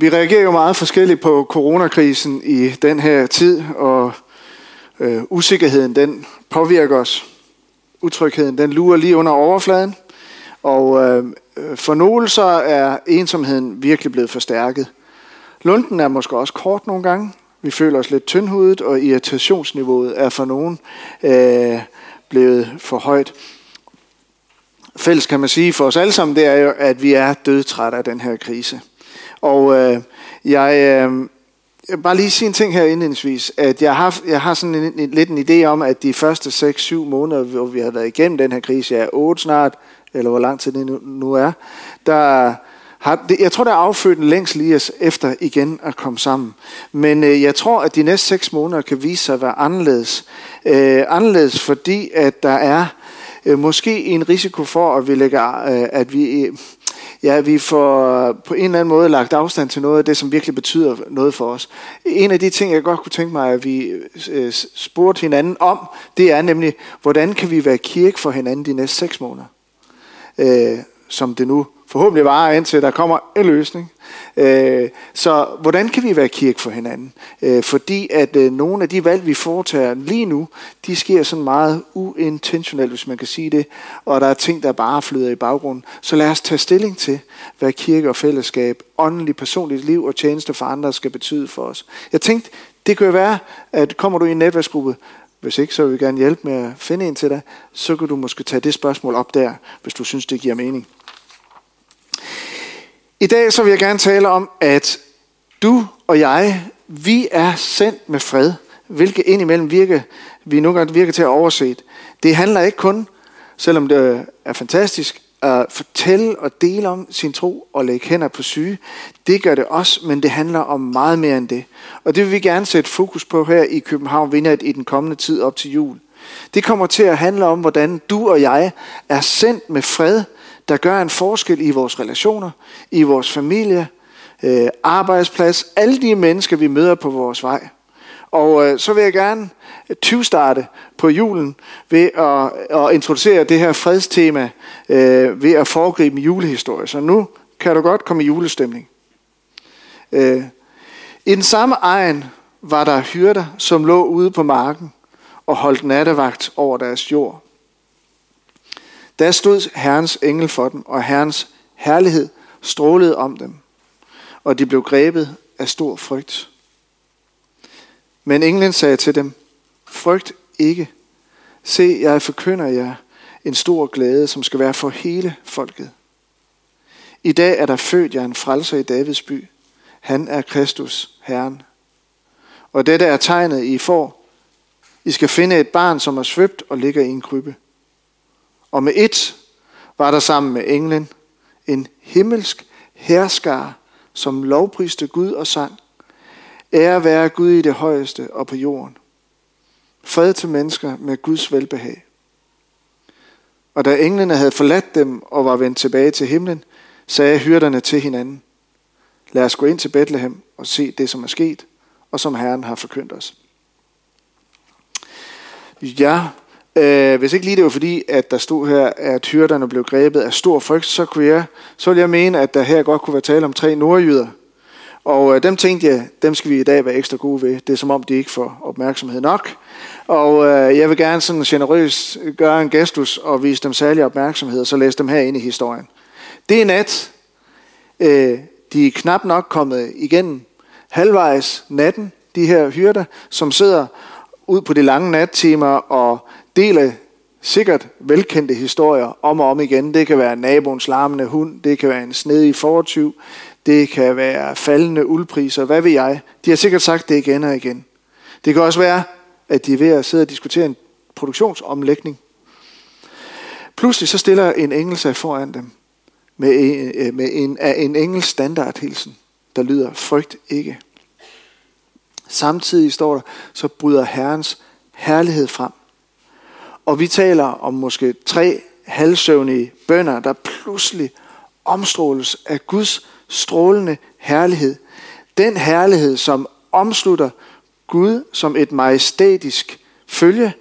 Vi reagerer jo meget forskelligt på coronakrisen i den her tid, og øh, usikkerheden den påvirker os. Utrygheden den lurer lige under overfladen, og øh, for nogle så er ensomheden virkelig blevet forstærket. Lunden er måske også kort nogle gange. Vi føler os lidt tyndhudet, og irritationsniveauet er for nogen øh, blevet for højt. Fælles kan man sige for os alle sammen, det er jo, at vi er dødtrætte af den her krise. Og øh, jeg, øh, jeg bare lige sige en ting her indledningsvis, at jeg har, jeg har sådan en, en, lidt en idé om, at de første 6-7 måneder, hvor vi har været igennem den her krise, ja 8 snart, eller hvor lang tid det nu, nu er, der har, det, jeg tror, der er affødt en længst lige efter igen at komme sammen. Men øh, jeg tror, at de næste 6 måneder kan vise sig at være anderledes. Øh, anderledes, fordi at der er øh, måske en risiko for, at vi, lægger, øh, at vi øh, ja, vi får på en eller anden måde lagt afstand til noget af det, som virkelig betyder noget for os. En af de ting, jeg godt kunne tænke mig, at vi øh, spurgte hinanden om, det er nemlig, hvordan kan vi være kirke for hinanden de næste seks måneder? Øh, som det nu forhåbentlig varer indtil der kommer en løsning. Øh, så hvordan kan vi være kirke for hinanden? Øh, fordi at øh, nogle af de valg, vi foretager lige nu, de sker sådan meget uintentionelt, hvis man kan sige det, og der er ting, der bare flyder i baggrunden. Så lad os tage stilling til, hvad kirke og fællesskab, åndelig, personligt liv og tjeneste for andre skal betyde for os. Jeg tænkte, det kan jo være, at kommer du i en netværksgruppe, hvis ikke, så vil vi gerne hjælpe med at finde en til dig. Så kan du måske tage det spørgsmål op der, hvis du synes, det giver mening. I dag så vil jeg gerne tale om, at du og jeg, vi er sendt med fred, hvilket indimellem virker, vi nogle gange virker til at overse. Det handler ikke kun, selvom det øh, er fantastisk, at fortælle og dele om sin tro og lægge hænder på syge. Det gør det også, men det handler om meget mere end det. Og det vil vi gerne sætte fokus på her i København Vinder i den kommende tid op til jul. Det kommer til at handle om, hvordan du og jeg er sendt med fred, der gør en forskel i vores relationer, i vores familie, øh, arbejdsplads, alle de mennesker, vi møder på vores vej. Og øh, så vil jeg gerne 20 starte på julen ved at, at introducere det her fredstema øh, ved at foregribe en julehistorie. Så nu kan du godt komme i julestemning. Øh, I den samme egen var der hyrder, som lå ude på marken og holdt nattevagt over deres jord. Der stod Herrens engel for dem, og Herrens herlighed strålede om dem, og de blev grebet af stor frygt. Men englen sagde til dem, frygt ikke. Se, jeg forkynder jer en stor glæde, som skal være for hele folket. I dag er der født jer en frelser i Davids by. Han er Kristus, Herren. Og dette er tegnet, I får. I skal finde et barn, som er svøbt og ligger i en krybbe. Og med et var der sammen med englen en himmelsk herskar, som lovpriste Gud og sang. Ære være Gud i det højeste og på jorden. Fred til mennesker med Guds velbehag. Og da englene havde forladt dem og var vendt tilbage til himlen, sagde hyrderne til hinanden, lad os gå ind til Bethlehem og se det, som er sket, og som Herren har forkyndt os. Ja, Øh, hvis ikke lige det var fordi, at der stod her, at hyrderne blev grebet af stor frygt, så, kunne jeg, så ville jeg mene, at der her godt kunne være tale om tre nordjyder. Og øh, dem tænkte jeg, dem skal vi i dag være ekstra gode ved. Det er som om, de ikke får opmærksomhed nok. Og øh, jeg vil gerne sådan generøst gøre en gestus og vise dem særlig opmærksomhed, og så læse dem her ind i historien. Det er nat. Øh, de er knap nok kommet igennem halvvejs natten, de her hyrder, som sidder ud på de lange nattimer og deler sikkert velkendte historier om og om igen. Det kan være naboens larmende hund, det kan være en snedig fortyv, det kan være faldende uldpriser, hvad ved jeg. De har sikkert sagt det igen og igen. Det kan også være, at de er ved at sidde og diskutere en produktionsomlægning. Pludselig så stiller en engel sig foran dem med en, øh, med en, af en engels standardhilsen, der lyder, frygt ikke. Samtidig står der, så bryder Herrens herlighed frem. Og vi taler om måske tre halvsøvnige bønder, der pludselig omstråles af Guds strålende herlighed. Den herlighed, som omslutter Gud som et majestætisk følge,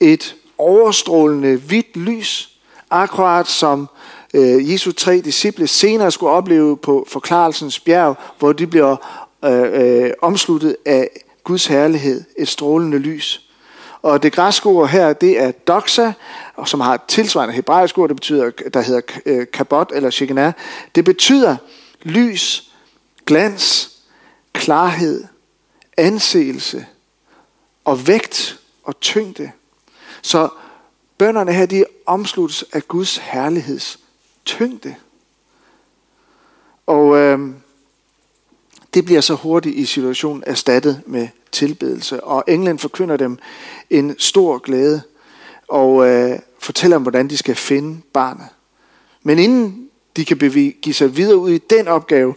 et overstrålende hvidt lys, akkurat som øh, Jesu tre disciple senere skulle opleve på forklarelsens bjerg, hvor de bliver øh, øh, omsluttet af Guds herlighed, et strålende lys. Og det græske ord her, det er doxa, og som har et tilsvarende hebraisk ord, det betyder, der hedder øh, kabot eller shekinah. Det betyder lys, glans, klarhed, anseelse og vægt og tyngde. Så bønderne her, de omsluttes af Guds herligheds tyngde. Og øh, det bliver så hurtigt i situationen erstattet med tilbedelse. Og englen forkynder dem en stor glæde og øh, fortæller dem, hvordan de skal finde barnet. Men inden de kan give sig videre ud i den opgave,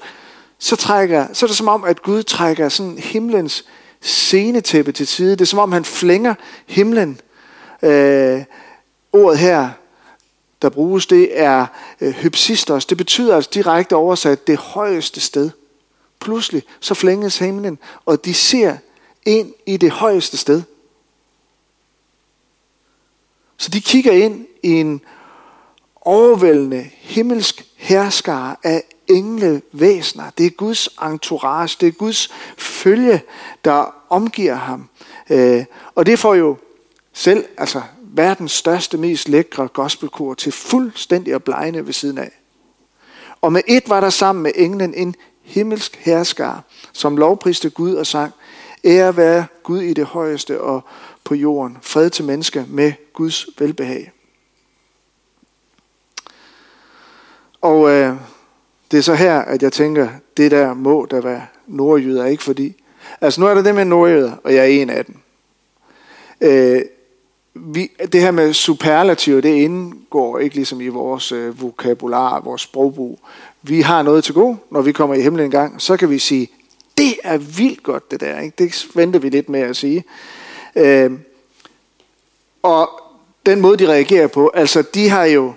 så, trækker, så er det som om, at Gud trækker sådan himlens scenetæppe til side. Det er som om, han flænger himlen. Øh, ordet her, der bruges, det er øh, hypsistos. Det betyder altså direkte oversat det højeste sted. Pludselig så flænges himlen, og de ser ind i det højeste sted. Så de kigger ind i en overvældende himmelsk herskare af englevæsener. Det er Guds entourage, det er Guds følge, der omgiver ham. Øh, og det får jo selv altså verdens største, mest lækre gospelkor til fuldstændig at blegne ved siden af. Og med et var der sammen med englen en himmelsk herskar, som lovpriste Gud og sang, Ære være Gud i det højeste og på jorden. Fred til mennesker med Guds velbehag. Og øh, det er så her, at jeg tænker, det der må der være nordjyder, ikke fordi... Altså nu er der det med nordjyder, og jeg er en af dem. Øh, vi, det her med superlativ, det indgår ikke ligesom i vores øh, vokabular, vores sprogbrug. Vi har noget til god, når vi kommer i himlen en gang, så kan vi sige, det er vildt godt det der. Ikke? Det venter vi lidt med at sige. Øh, og den måde, de reagerer på, altså de har jo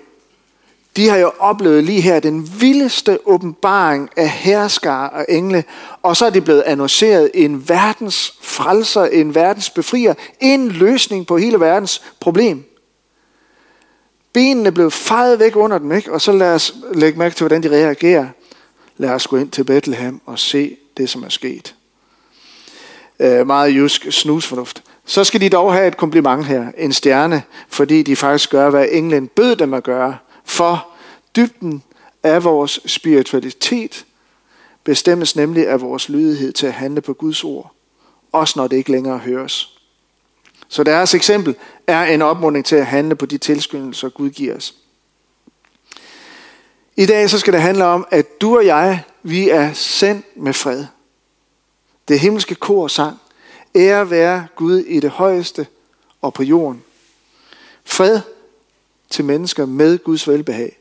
de har jo oplevet lige her den vildeste åbenbaring af herskar og engle, og så er de blevet annonceret en verdens frelser, en verdens befrier, en løsning på hele verdens problem. Benene blev fejet væk under dem, ikke? og så lad os lægge mærke til, hvordan de reagerer. Lad os gå ind til Bethlehem og se det, som er sket. Øh, meget jysk snusfornuft. Så skal de dog have et kompliment her, en stjerne, fordi de faktisk gør, hvad englen bød dem at gøre. For dybden af vores spiritualitet bestemmes nemlig af vores lydighed til at handle på Guds ord, også når det ikke længere høres. Så deres eksempel er en opmuntring til at handle på de tilskyndelser, Gud giver os. I dag så skal det handle om, at du og jeg, vi er sendt med fred. Det himmelske kor sang, ære være Gud i det højeste og på jorden. Fred til mennesker med Guds velbehag.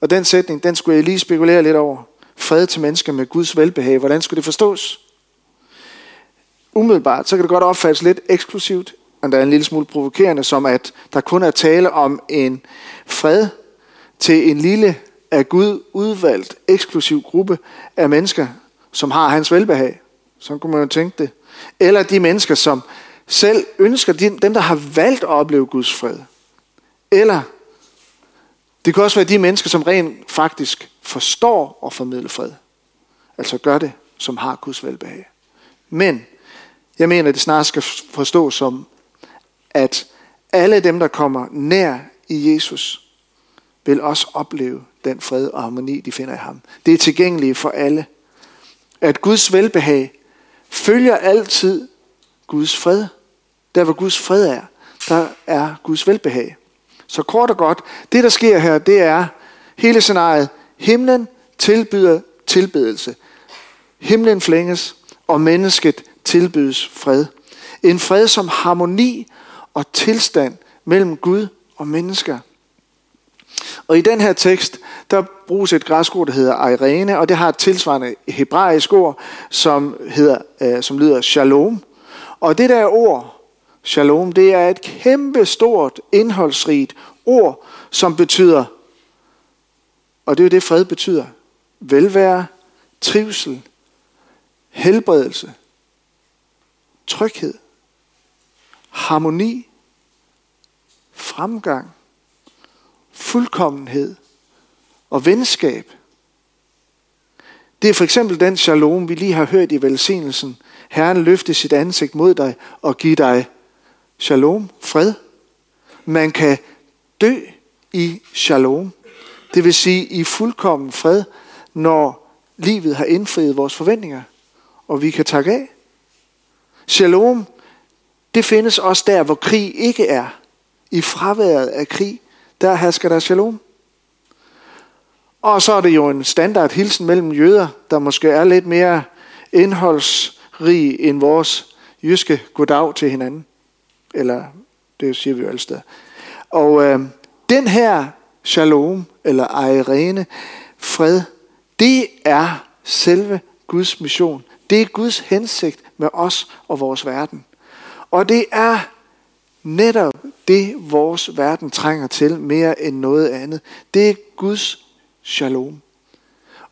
Og den sætning, den skulle jeg lige spekulere lidt over. Fred til mennesker med Guds velbehag. Hvordan skulle det forstås? Umiddelbart, så kan det godt opfattes lidt eksklusivt, og der er en lille smule provokerende, som at der kun er tale om en fred til en lille af Gud udvalgt eksklusiv gruppe af mennesker, som har hans velbehag. Så kunne man jo tænke det. Eller de mennesker, som selv ønsker, dem der har valgt at opleve Guds fred. Eller det kan også være de mennesker, som rent faktisk forstår og formidle fred. Altså gør det, som har Guds velbehag. Men jeg mener, at det snart skal forstås som, at alle dem, der kommer nær i Jesus, vil også opleve den fred og harmoni, de finder i ham. Det er tilgængeligt for alle. At Guds velbehag følger altid Guds fred. Der hvor Guds fred er, der er Guds velbehag. Så kort og godt, det der sker her, det er hele scenariet. Himlen tilbyder tilbedelse. Himlen flænges, og mennesket tilbydes fred. En fred som harmoni og tilstand mellem Gud og mennesker. Og i den her tekst, der bruges et græsk ord, der hedder Irene, og det har et tilsvarende hebraisk ord, som, hedder, øh, som lyder shalom. Og det der ord, Shalom, det er et kæmpe stort, indholdsrigt ord, som betyder, og det er jo det fred betyder, velvære, trivsel, helbredelse, tryghed, harmoni, fremgang, fuldkommenhed, og venskab. Det er for eksempel den shalom, vi lige har hørt i velsignelsen. Herren løfte sit ansigt mod dig og give dig shalom, fred. Man kan dø i shalom, det vil sige i fuldkommen fred, når livet har indfriet vores forventninger, og vi kan takke af. Shalom, det findes også der, hvor krig ikke er. I fraværet af krig, der hersker der shalom. Og så er det jo en standard hilsen mellem jøder, der måske er lidt mere indholdsrig end vores jyske goddag til hinanden. Eller det siger vi jo alle steder. Og øh, den her shalom, eller irene, fred, det er selve Guds mission. Det er Guds hensigt med os og vores verden. Og det er netop det, vores verden trænger til mere end noget andet. Det er Guds shalom.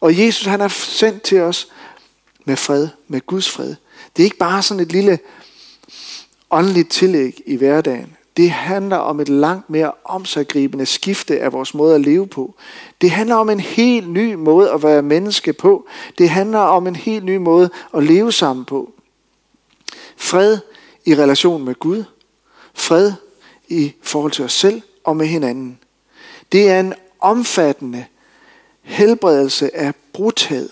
Og Jesus han er sendt til os med fred, med Guds fred. Det er ikke bare sådan et lille åndeligt tillæg i hverdagen. Det handler om et langt mere omsaggribende skifte af vores måde at leve på. Det handler om en helt ny måde at være menneske på. Det handler om en helt ny måde at leve sammen på. Fred i relation med Gud. Fred i forhold til os selv og med hinanden. Det er en omfattende helbredelse af brudhed.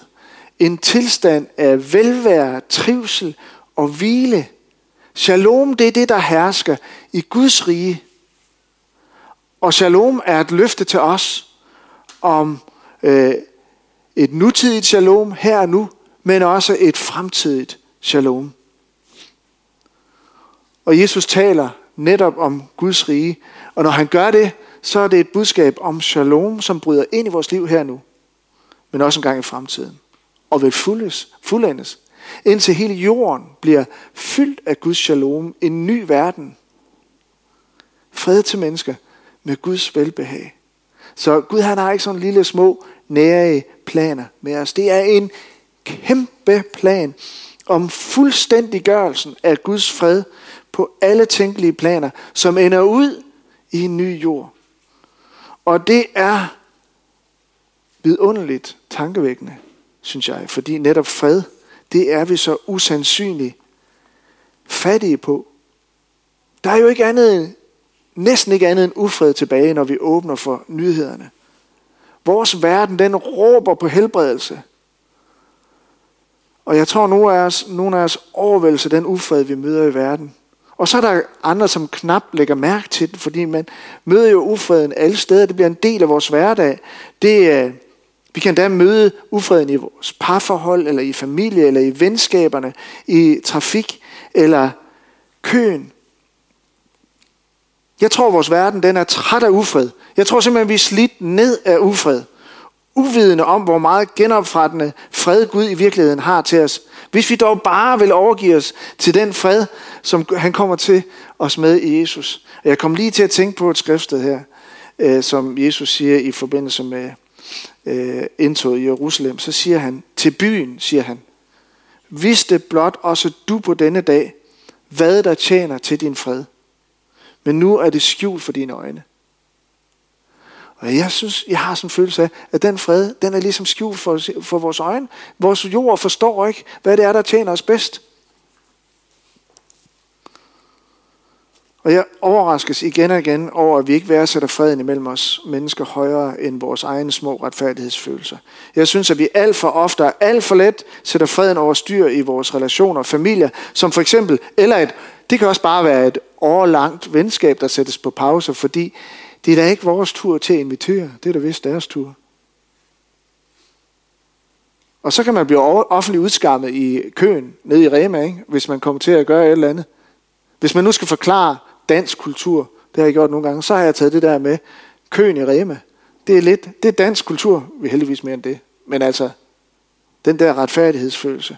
En tilstand af velvære, trivsel og hvile. Shalom, det er det, der hersker i Guds rige. Og shalom er et løfte til os om øh, et nutidigt shalom her og nu, men også et fremtidigt shalom. Og Jesus taler netop om Guds rige. Og når han gør det, så er det et budskab om shalom, som bryder ind i vores liv her nu, men også en gang i fremtiden. Og vil fuldes, fuldendes, indtil hele jorden bliver fyldt af Guds shalom, en ny verden. Fred til mennesker med Guds velbehag. Så Gud han har ikke sådan lille små nære planer med os. Det er en kæmpe plan om fuldstændiggørelsen af Guds fred på alle tænkelige planer, som ender ud i en ny jord. Og det er vidunderligt tankevækkende, synes jeg, fordi netop fred, det er vi så usandsynligt fattige på. Der er jo ikke andet, næsten ikke andet end ufred tilbage, når vi åbner for nyhederne. Vores verden, den råber på helbredelse. Og jeg tror, nogle af os, nogle af os overvælder den ufred, vi møder i verden. Og så er der andre, som knap lægger mærke til det, fordi man møder jo ufreden alle steder. Det bliver en del af vores hverdag. Det, vi kan da møde ufreden i vores parforhold, eller i familie, eller i venskaberne, i trafik, eller køen. Jeg tror, vores verden den er træt af ufred. Jeg tror simpelthen, vi er slidt ned af ufred uvidende om, hvor meget genoprettende fred Gud i virkeligheden har til os. Hvis vi dog bare vil overgive os til den fred, som han kommer til os med i Jesus. Jeg kom lige til at tænke på et skriftsted her, øh, som Jesus siger i forbindelse med øh, indtog i Jerusalem. Så siger han, til byen, siger han, vidste blot også du på denne dag, hvad der tjener til din fred. Men nu er det skjult for dine øjne. Og jeg synes, jeg har sådan en følelse af, at den fred, den er ligesom skjult for, for vores øjne. Vores jord forstår ikke, hvad det er, der tjener os bedst. Og jeg overraskes igen og igen over, at vi ikke værdsætter freden imellem os mennesker højere end vores egne små retfærdighedsfølelser. Jeg synes, at vi alt for ofte og alt for let sætter freden over styr i vores relationer og familier, som for eksempel, eller et, det kan også bare være et årlangt venskab, der sættes på pause, fordi det er da ikke vores tur til at invitere. Det er da vist deres tur. Og så kan man blive offentligt udskammet i køen nede i Rema, ikke? hvis man kommer til at gøre et eller andet. Hvis man nu skal forklare dansk kultur, det har jeg gjort nogle gange, så har jeg taget det der med køen i Rema. Det er lidt, det er dansk kultur, vi er heldigvis mere end det. Men altså, den der retfærdighedsfølelse.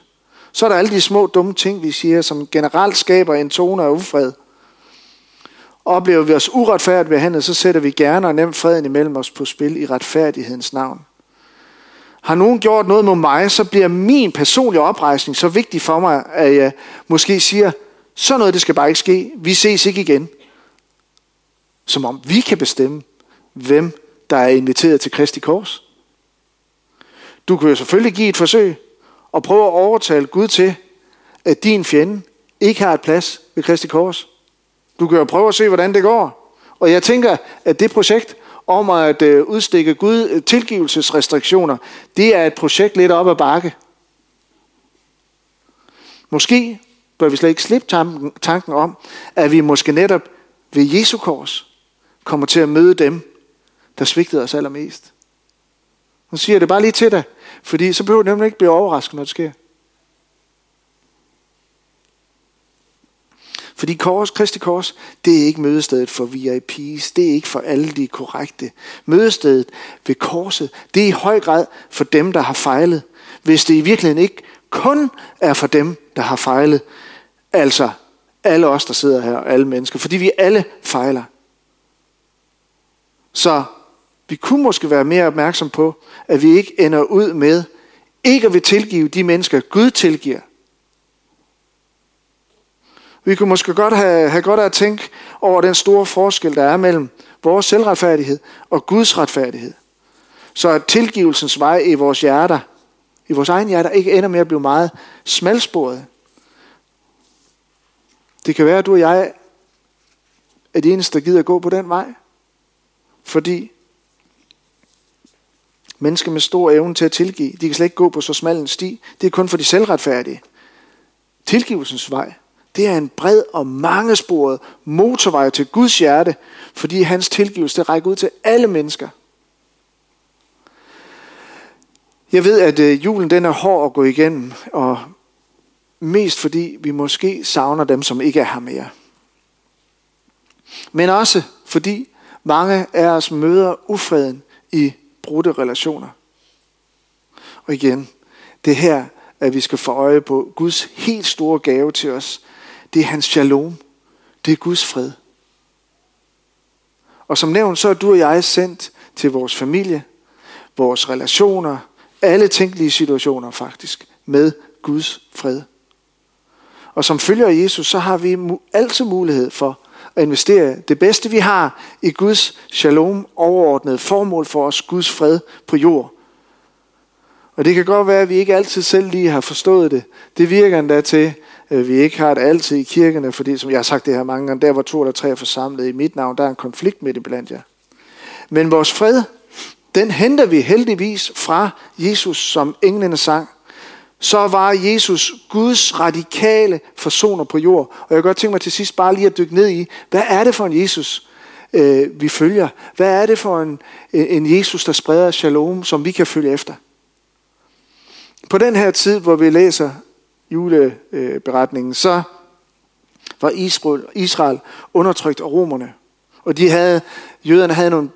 Så er der alle de små dumme ting, vi siger, som generelt skaber en tone af ufred. Oplever vi os uretfærdigt behandlet, så sætter vi gerne og nemt freden imellem os på spil i retfærdighedens navn. Har nogen gjort noget mod mig, så bliver min personlige oprejsning så vigtig for mig, at jeg måske siger, så noget det skal bare ikke ske. Vi ses ikke igen. Som om vi kan bestemme, hvem der er inviteret til Kristi Kors. Du kan jo selvfølgelig give et forsøg og prøve at overtale Gud til, at din fjende ikke har et plads ved Kristi Kors. Du kan jo prøve at se, hvordan det går. Og jeg tænker, at det projekt om at øh, udstikke Gud øh, tilgivelsesrestriktioner, det er et projekt lidt op ad bakke. Måske bør vi slet ikke slippe tanken om, at vi måske netop ved Jesu kors kommer til at møde dem, der svigtede os allermest. Nu siger jeg det bare lige til dig, fordi så behøver du nemlig ikke blive overrasket, når det sker. Fordi kors, Kristi Kors, det er ikke mødestedet for VIP's. Det er ikke for alle de korrekte. Mødestedet ved korset, det er i høj grad for dem, der har fejlet. Hvis det i virkeligheden ikke kun er for dem, der har fejlet. Altså alle os, der sidder her, alle mennesker. Fordi vi alle fejler. Så vi kunne måske være mere opmærksom på, at vi ikke ender ud med ikke at vil tilgive de mennesker, Gud tilgiver. Vi kunne måske godt have, have godt af at tænke over den store forskel, der er mellem vores selvretfærdighed og Guds retfærdighed. Så at tilgivelsens vej i vores hjerter, i vores egen hjerter, ikke ender med at blive meget smalsporet. Det kan være, at du og jeg er de eneste, der gider at gå på den vej. Fordi mennesker med stor evne til at tilgive, de kan slet ikke gå på så smal en sti. Det er kun for de selvretfærdige. Tilgivelsens vej, det er en bred og mangesporet motorvej til Guds hjerte, fordi hans tilgivelse det rækker ud til alle mennesker. Jeg ved, at øh, julen den er hård at gå igennem, og mest fordi vi måske savner dem, som ikke er her mere. Men også fordi mange af os møder ufreden i brudte relationer. Og igen, det er her, at vi skal få øje på Guds helt store gave til os, det er hans shalom. Det er Guds fred. Og som nævnt, så er du og jeg sendt til vores familie, vores relationer, alle tænkelige situationer faktisk, med Guds fred. Og som følger Jesus, så har vi altid mulighed for at investere det bedste, vi har i Guds shalom overordnede formål for os, Guds fred på jord. Og det kan godt være, at vi ikke altid selv lige har forstået det. Det virker endda til, at vi ikke har det altid i kirkerne, fordi som jeg har sagt det her mange gange, der var to eller tre er forsamlet i mit navn, der er en konflikt midt i blandt jer. Men vores fred, den henter vi heldigvis fra Jesus, som englene sang. Så var Jesus Guds radikale forsoner på jord. Og jeg kan godt tænke mig til sidst bare lige at dykke ned i, hvad er det for en Jesus, øh, vi følger? Hvad er det for en, øh, en Jesus, der spreder shalom, som vi kan følge efter? På den her tid, hvor vi læser juleberetningen, så var Israel, Israel undertrykt af romerne. Og de havde, jøderne havde nogle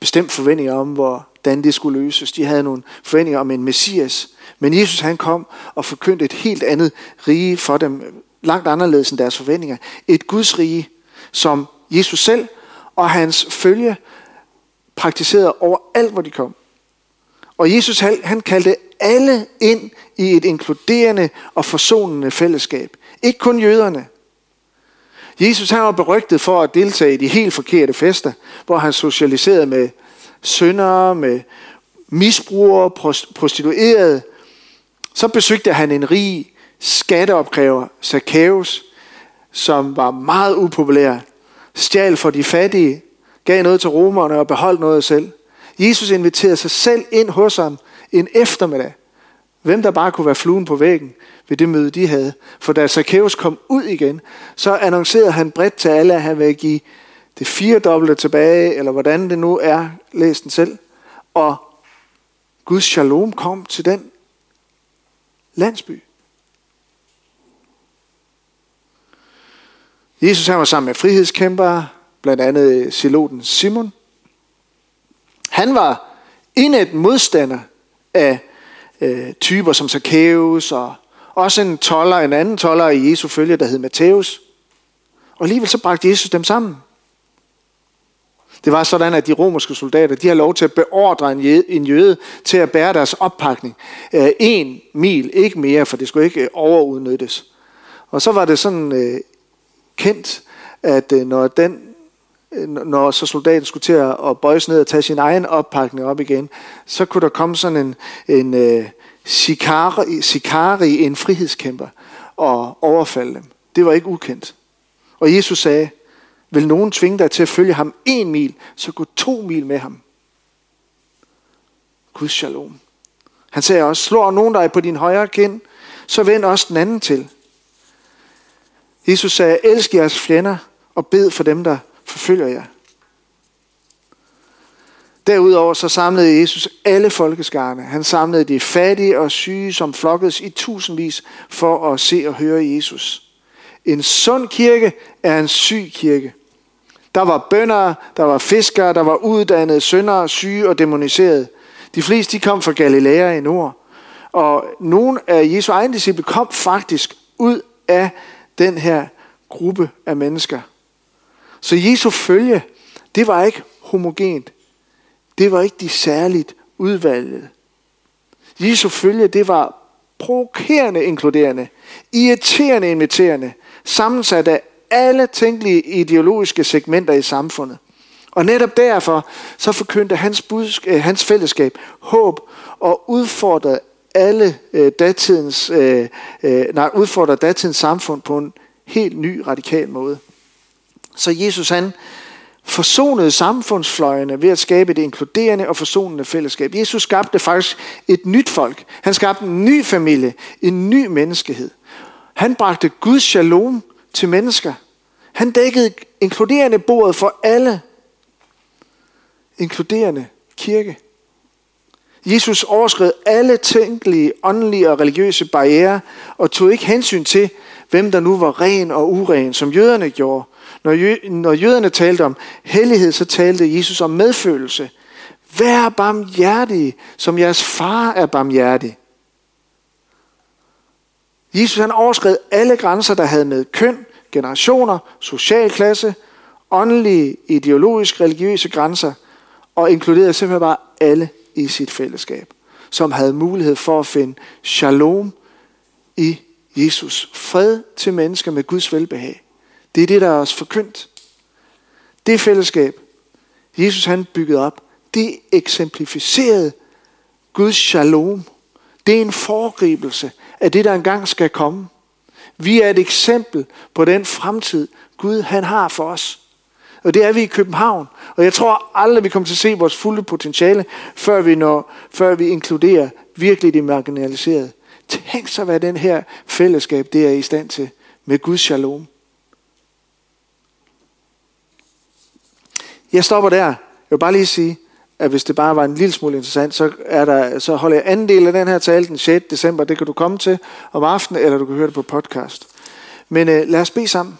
bestemt forventninger om, hvordan det skulle løses. De havde nogle forventninger om en messias. Men Jesus han kom og forkyndte et helt andet rige for dem, langt anderledes end deres forventninger. Et Guds rige, som Jesus selv og hans følge praktiserede over alt, hvor de kom. Og Jesus han kaldte alle ind i et inkluderende og forsonende fællesskab. Ikke kun jøderne. Jesus han var berygtet for at deltage i de helt forkerte fester, hvor han socialiserede med syndere, med misbrugere, prostituerede. Så besøgte han en rig skatteopkræver, Zacchaeus, som var meget upopulær, stjal for de fattige, gav noget til romerne og beholdt noget selv. Jesus inviterede sig selv ind hos ham en eftermiddag. Hvem der bare kunne være fluen på væggen ved det møde, de havde. For da Zacchaeus kom ud igen, så annoncerede han bredt til alle, at han ville give det firedobbelte tilbage, eller hvordan det nu er, læs den selv. Og Guds shalom kom til den landsby. Jesus han var sammen med frihedskæmpere, blandt andet Siloten Simon. Han var indet modstander af øh, typer som Zacchaeus og også en toller, en anden toller i Jesu følge, der hed Matthæus. Og alligevel så bragte Jesus dem sammen. Det var sådan, at de romerske soldater, de har lov til at beordre en jøde til at bære deres oppakning. Øh, en mil, ikke mere, for det skulle ikke øh, overudnyttes. Og så var det sådan øh, kendt, at øh, når den øh, når så soldaten skulle til at bøjes ned og tage sin egen oppakning op igen, så kunne der komme sådan en, en uh, sikari, sikari, en frihedskæmper, og overfalde dem. Det var ikke ukendt. Og Jesus sagde, vil nogen tvinge dig til at følge ham en mil, så gå to mil med ham. Guds shalom. Han sagde også, slår nogen dig på din højre kind, så vend også den anden til. Jesus sagde, elsk jeres fjender og bed for dem, der forfølger jer. Derudover så samlede Jesus alle folkeskarne. Han samlede de fattige og syge, som flokkedes i tusindvis for at se og høre Jesus. En sund kirke er en syg kirke. Der var bønder, der var fiskere, der var uddannede, syndere, syge og demoniserede. De fleste de kom fra Galilea i nord. Og nogle af Jesu egne disciple kom faktisk ud af den her gruppe af mennesker. Så Jesu følge, det var ikke homogent. Det var ikke de særligt udvalgte. Jesu følge, det var provokerende inkluderende, irriterende inviterende, sammensat af alle tænkelige ideologiske segmenter i samfundet. Og netop derfor så forkyndte hans, budsk- øh, hans fællesskab håb og udfordrede alle øh, datidens, øh, øh, nej, udfordrede datidens samfund på en helt ny radikal måde. Så Jesus han forsonede samfundsfløjene ved at skabe det inkluderende og forsonende fællesskab. Jesus skabte faktisk et nyt folk. Han skabte en ny familie, en ny menneskehed. Han bragte Guds shalom til mennesker. Han dækkede inkluderende bordet for alle. Inkluderende kirke. Jesus overskred alle tænkelige, åndelige og religiøse barriere og tog ikke hensyn til, hvem der nu var ren og uren, som jøderne gjorde. Når, jø- når jøderne talte om hellighed, så talte Jesus om medfølelse. Vær barmhjertige, som jeres far er barmhjertig. Jesus han overskred alle grænser, der havde med køn, generationer, social klasse, åndelige, ideologisk, religiøse grænser, og inkluderede simpelthen bare alle i sit fællesskab, som havde mulighed for at finde shalom i Jesus. Fred til mennesker med Guds velbehag. Det er det, der er os forkyndt. Det fællesskab, Jesus han byggede op, det eksemplificerede Guds shalom. Det er en foregribelse af det, der engang skal komme. Vi er et eksempel på den fremtid, Gud han har for os. Og det er vi i København. Og jeg tror aldrig, vi kommer til at se vores fulde potentiale, før vi, når, før vi inkluderer virkelig de marginaliserede. Tænk så, hvad den her fællesskab det er i stand til med Guds shalom. Jeg stopper der. Jeg vil bare lige sige, at hvis det bare var en lille smule interessant, så, er der, så holder jeg anden del af den her tale den 6. december. Det kan du komme til om aftenen, eller du kan høre det på podcast. Men øh, lad os bede sammen.